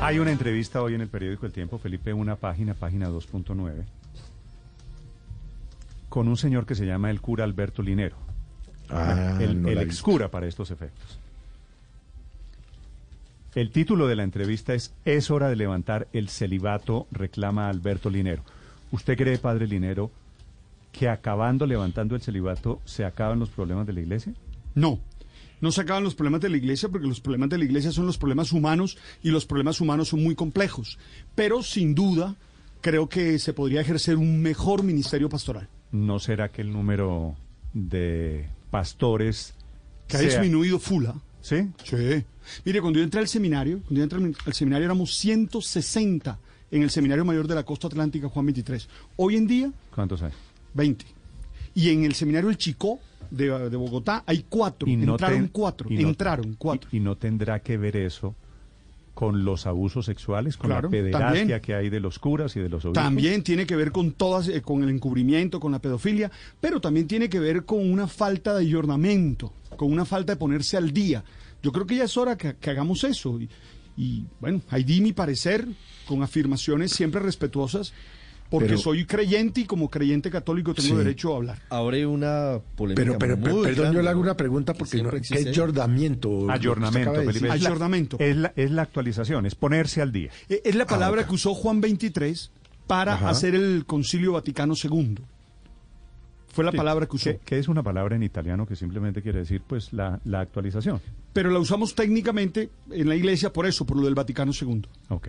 Hay una entrevista hoy en el periódico El Tiempo, Felipe, una página, página 2.9, con un señor que se llama el cura Alberto Linero. Ah, el no el para estos efectos. El título de la entrevista es Es hora de levantar el celibato, reclama Alberto Linero. ¿Usted cree, padre Linero, que acabando levantando el celibato se acaban los problemas de la iglesia? No. No se acaban los problemas de la iglesia porque los problemas de la iglesia son los problemas humanos y los problemas humanos son muy complejos. Pero sin duda creo que se podría ejercer un mejor ministerio pastoral. ¿No será que el número de pastores Que ha sea- disminuido fula. ¿Sí? Sí. Mire, cuando yo entré al seminario, cuando yo entré al- seminario éramos 160 en el Seminario Mayor de la Costa Atlántica Juan 23. Hoy en día, ¿Cuántos hay? 20. Y en el Seminario El Chicó de, de Bogotá hay cuatro. Y no entraron ten- cuatro. y no- entraron cuatro. Y, y no tendrá que ver eso con los abusos sexuales, con Claro, la pederastia también. que hay de los curas y de los obispos. También tiene que ver con todas, eh, con el encubrimiento, con la pedofilia, pero también tiene que ver con una falta de ayornamiento, con una falta de ponerse al día. Yo creo que ya es hora que, que hagamos eso. Y, y, bueno, ahí di mi parecer con afirmaciones siempre respetuosas, porque Pero- soy creyente y como creyente católico tengo Sí. derecho a hablar. abre una polémica Pero, pero, muy perdón, grande, yo le hago una pregunta porque no, ¿qué es jordamiento? Ayornamiento, Felipe. Es la- Ayornamiento. Es la, es la actualización, es ponerse al día. Eh, Es la palabra ok. que usó Juan 23 para Ajá. hacer el Concilio Vaticano II. Fue la Sí, palabra que usó. Que, que es una palabra en italiano que simplemente quiere decir pues la, la actualización. Pero la usamos técnicamente en la iglesia por eso, por lo del Vaticano II. Ok.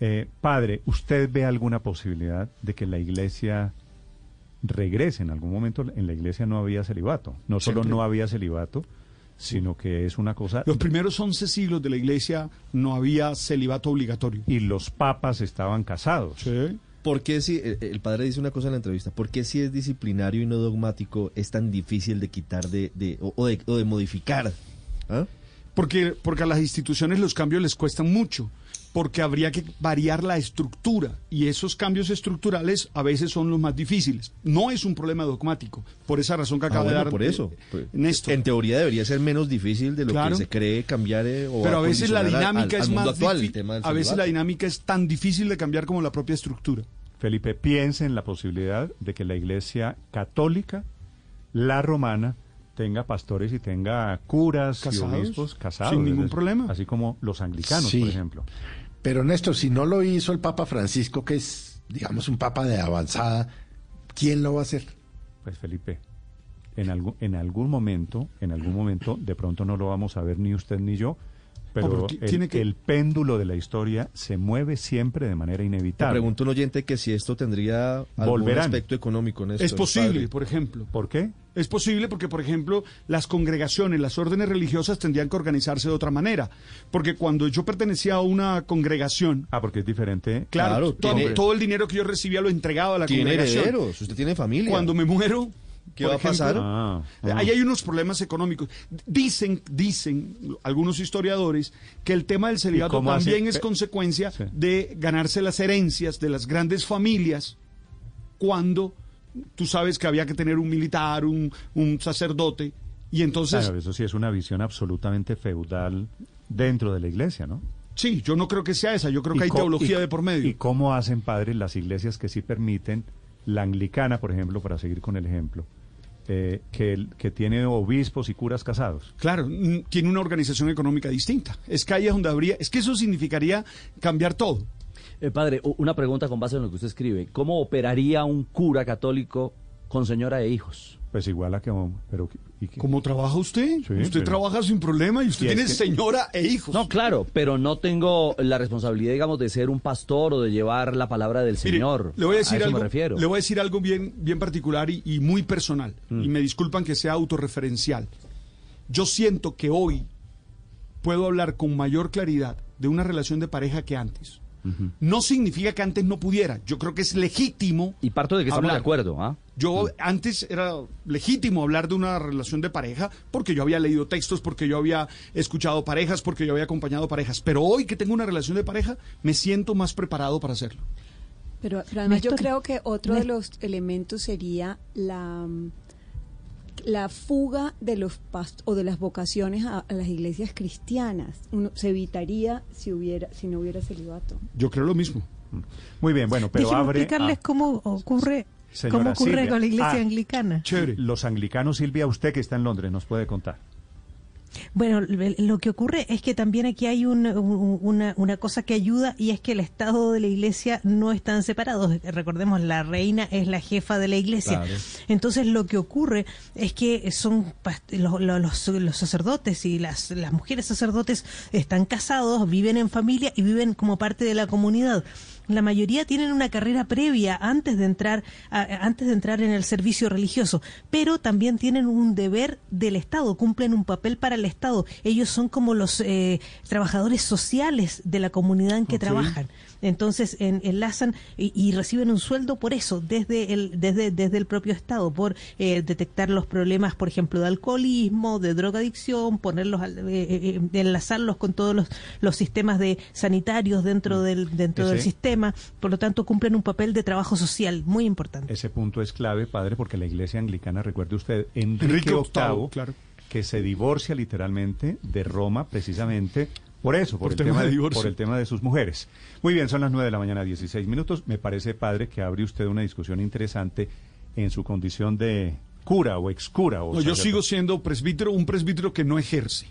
Eh, padre, ¿usted ve alguna posibilidad de que la iglesia regrese? En algún momento en la iglesia no había celibato. No solo Siempre. no había celibato, sino que es una cosa... Los primeros 11 siglos de la iglesia no había celibato obligatorio. Y los papas estaban casados. Sí. ¿Por qué si, el, el padre dice una cosa en la entrevista, ¿por qué si es disciplinario y no dogmático es tan difícil de quitar de, de- o, o de, o de modificar? ¿Ah? Porque, porque a las instituciones los cambios les cuestan mucho, porque habría que variar la estructura y esos cambios estructurales a veces son los más difíciles. No es un problema dogmático, por esa razón que Ah, acaba bueno, de dar por eso. eh, Pues, Néstor. En teoría debería ser menos difícil de lo Claro. que se cree cambiar eh, o Pero a veces la al- dinámica al es más actual, el tema a veces la dinámica es tan difícil de cambiar como la propia estructura. Felipe, piense en la posibilidad de que la iglesia católica, la romana, tenga pastores y tenga curas Casados, y obispos casados. sin ningún problema. Así como los anglicanos, Sí. por ejemplo. Pero Néstor, si no lo hizo el Papa Francisco, que es, digamos, un Papa de avanzada, ¿quién lo va a hacer? Pues Felipe, en algún, en algún momento, en algún momento, de pronto no lo vamos a ver ni usted ni yo, pero el, tiene que- el péndulo de la historia se mueve siempre de manera Te inevitable. pregunto un oyente que si esto tendría algún Volverán. aspecto económico, Néstor, Es posible, padre. por ejemplo. ¿Por qué? Es posible porque, por ejemplo, las congregaciones, las órdenes religiosas tendrían que organizarse de otra manera. Porque cuando yo pertenecía a una congregación, Ah, porque es diferente. claro, Claro, todo, tiene- todo el dinero que yo recibía lo entregaba a la Tiene congregación. herederos, usted tiene familia. Cuando me muero, ¿Qué va a pasar? Ah, ah. Ahí hay unos problemas económicos. Dicen, dicen algunos historiadores que el tema del celibato hace- también es consecuencia Sí. de ganarse las herencias de las grandes familias cuando tú sabes que había que tener un militar, un, un sacerdote, y entonces, Claro, eso sí es una visión absolutamente feudal dentro de la iglesia, ¿no? sí, yo no creo que sea esa, yo creo ¿Y que hay teología de por medio. ¿Y cómo hacen, padre, las iglesias que sí permiten, la anglicana, por ejemplo, para seguir con el ejemplo, eh, que, el- que tiene obispos y curas casados. Claro, mm, tiene una organización económica distinta. Es que ahí es donde habría, es que eso significaría cambiar todo. Eh, padre, una pregunta con base en lo que usted escribe. ¿Cómo operaría un cura católico con señora e hijos? Pues igual a que... Pero, ¿y qué? ¿Cómo trabaja usted? Sí, usted pero- trabaja sin problema y usted Y es tiene que- señora e hijos. No, claro, pero no tengo la responsabilidad, digamos, de ser un pastor o de llevar la palabra del Mire, Señor. le voy a decir algo. me refiero. Le voy a decir algo bien, bien particular y, y muy personal. Mm. Y me disculpan que sea autorreferencial. Yo siento que hoy puedo hablar con mayor claridad de una relación de pareja que antes. No significa que antes no pudiera. Yo creo que es legítimo. Y parto de que estamos hablar. de acuerdo, ¿ah? Yo antes era legítimo hablar de una relación de pareja porque yo había leído textos, porque yo había escuchado parejas, porque yo había acompañado parejas. Pero hoy que tengo una relación de pareja, me siento más preparado para hacerlo. Pero, pero además yo creo que otro de los elementos sería la, mm, la fuga de los past o de las vocaciones a, a las iglesias cristianas. Uno, se evitaría si hubiera si no hubiera celibato. Yo creo lo mismo. Muy bien, bueno, pero Déjeme abre... explicarles cómo ocurre, señora cómo ocurre Silvia. con la iglesia Ah, anglicana. Los anglicanos, Silvia, usted que está en Londres, nos puede contar. Bueno, lo que ocurre es que también aquí hay un- un- una, una cosa que ayuda y es que el Estado de la Iglesia no están separados. Recordemos, la reina es la jefa de la Iglesia. Claro. Entonces lo que ocurre es que son los- los- los sacerdotes y las, las mujeres sacerdotes están casados, viven en familia y viven como parte de la comunidad. La mayoría tienen una carrera previa antes de entrar a- antes de entrar en el servicio religioso, pero también tienen un deber del Estado, cumplen un papel para el Estado. Ellos son como los eh, trabajadores sociales de la comunidad en que trabajan. Entonces en- enlazan y, y reciben un sueldo por eso, desde el, desde, desde el propio Estado, por eh, detectar los problemas, por ejemplo, de alcoholismo, de drogadicción, ponerlos, al- eh, eh, eh, enlazarlos con todos los, los sistemas de sanitarios dentro del, dentro del sistema. Por lo tanto, cumplen un papel de trabajo social muy importante. Ese punto es clave, padre, porque la iglesia anglicana, recuerde usted, Enrique, Enrique VIII, VIII, claro. que se divorcia literalmente de Roma precisamente por eso, por, Por el tema tema de divorcio. por el tema de sus mujeres. Muy bien, son las 9 de la mañana, 16 minutos. Me parece, padre, que abre usted una discusión interesante en su condición de cura o excura. O No, yo sigo siendo presbítero, un presbítero que no ejerce.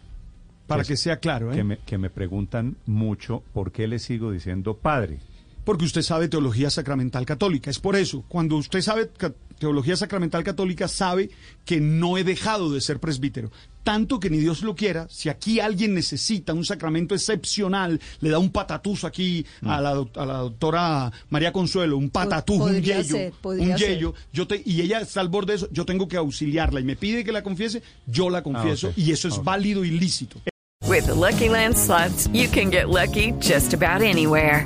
Para Es- que sea claro, ¿eh? Que me, que me preguntan mucho por qué le sigo diciendo padre. Porque usted sabe teología sacramental católica. Es por eso. Cuando usted sabe teología sacramental católica, sabe que no he dejado de ser presbítero. Tanto que ni Dios lo quiera, si aquí alguien necesita un sacramento excepcional, le da un patatús aquí a, la, a la doctora María Consuelo, un patatús, un yello, ser, un yello, yo te, y ella está al borde de eso, yo tengo que auxiliarla y me pide que la confiese, yo la confieso ok. y eso es válido y lícito. With the Lucky Land slots, you can get lucky just about anywhere.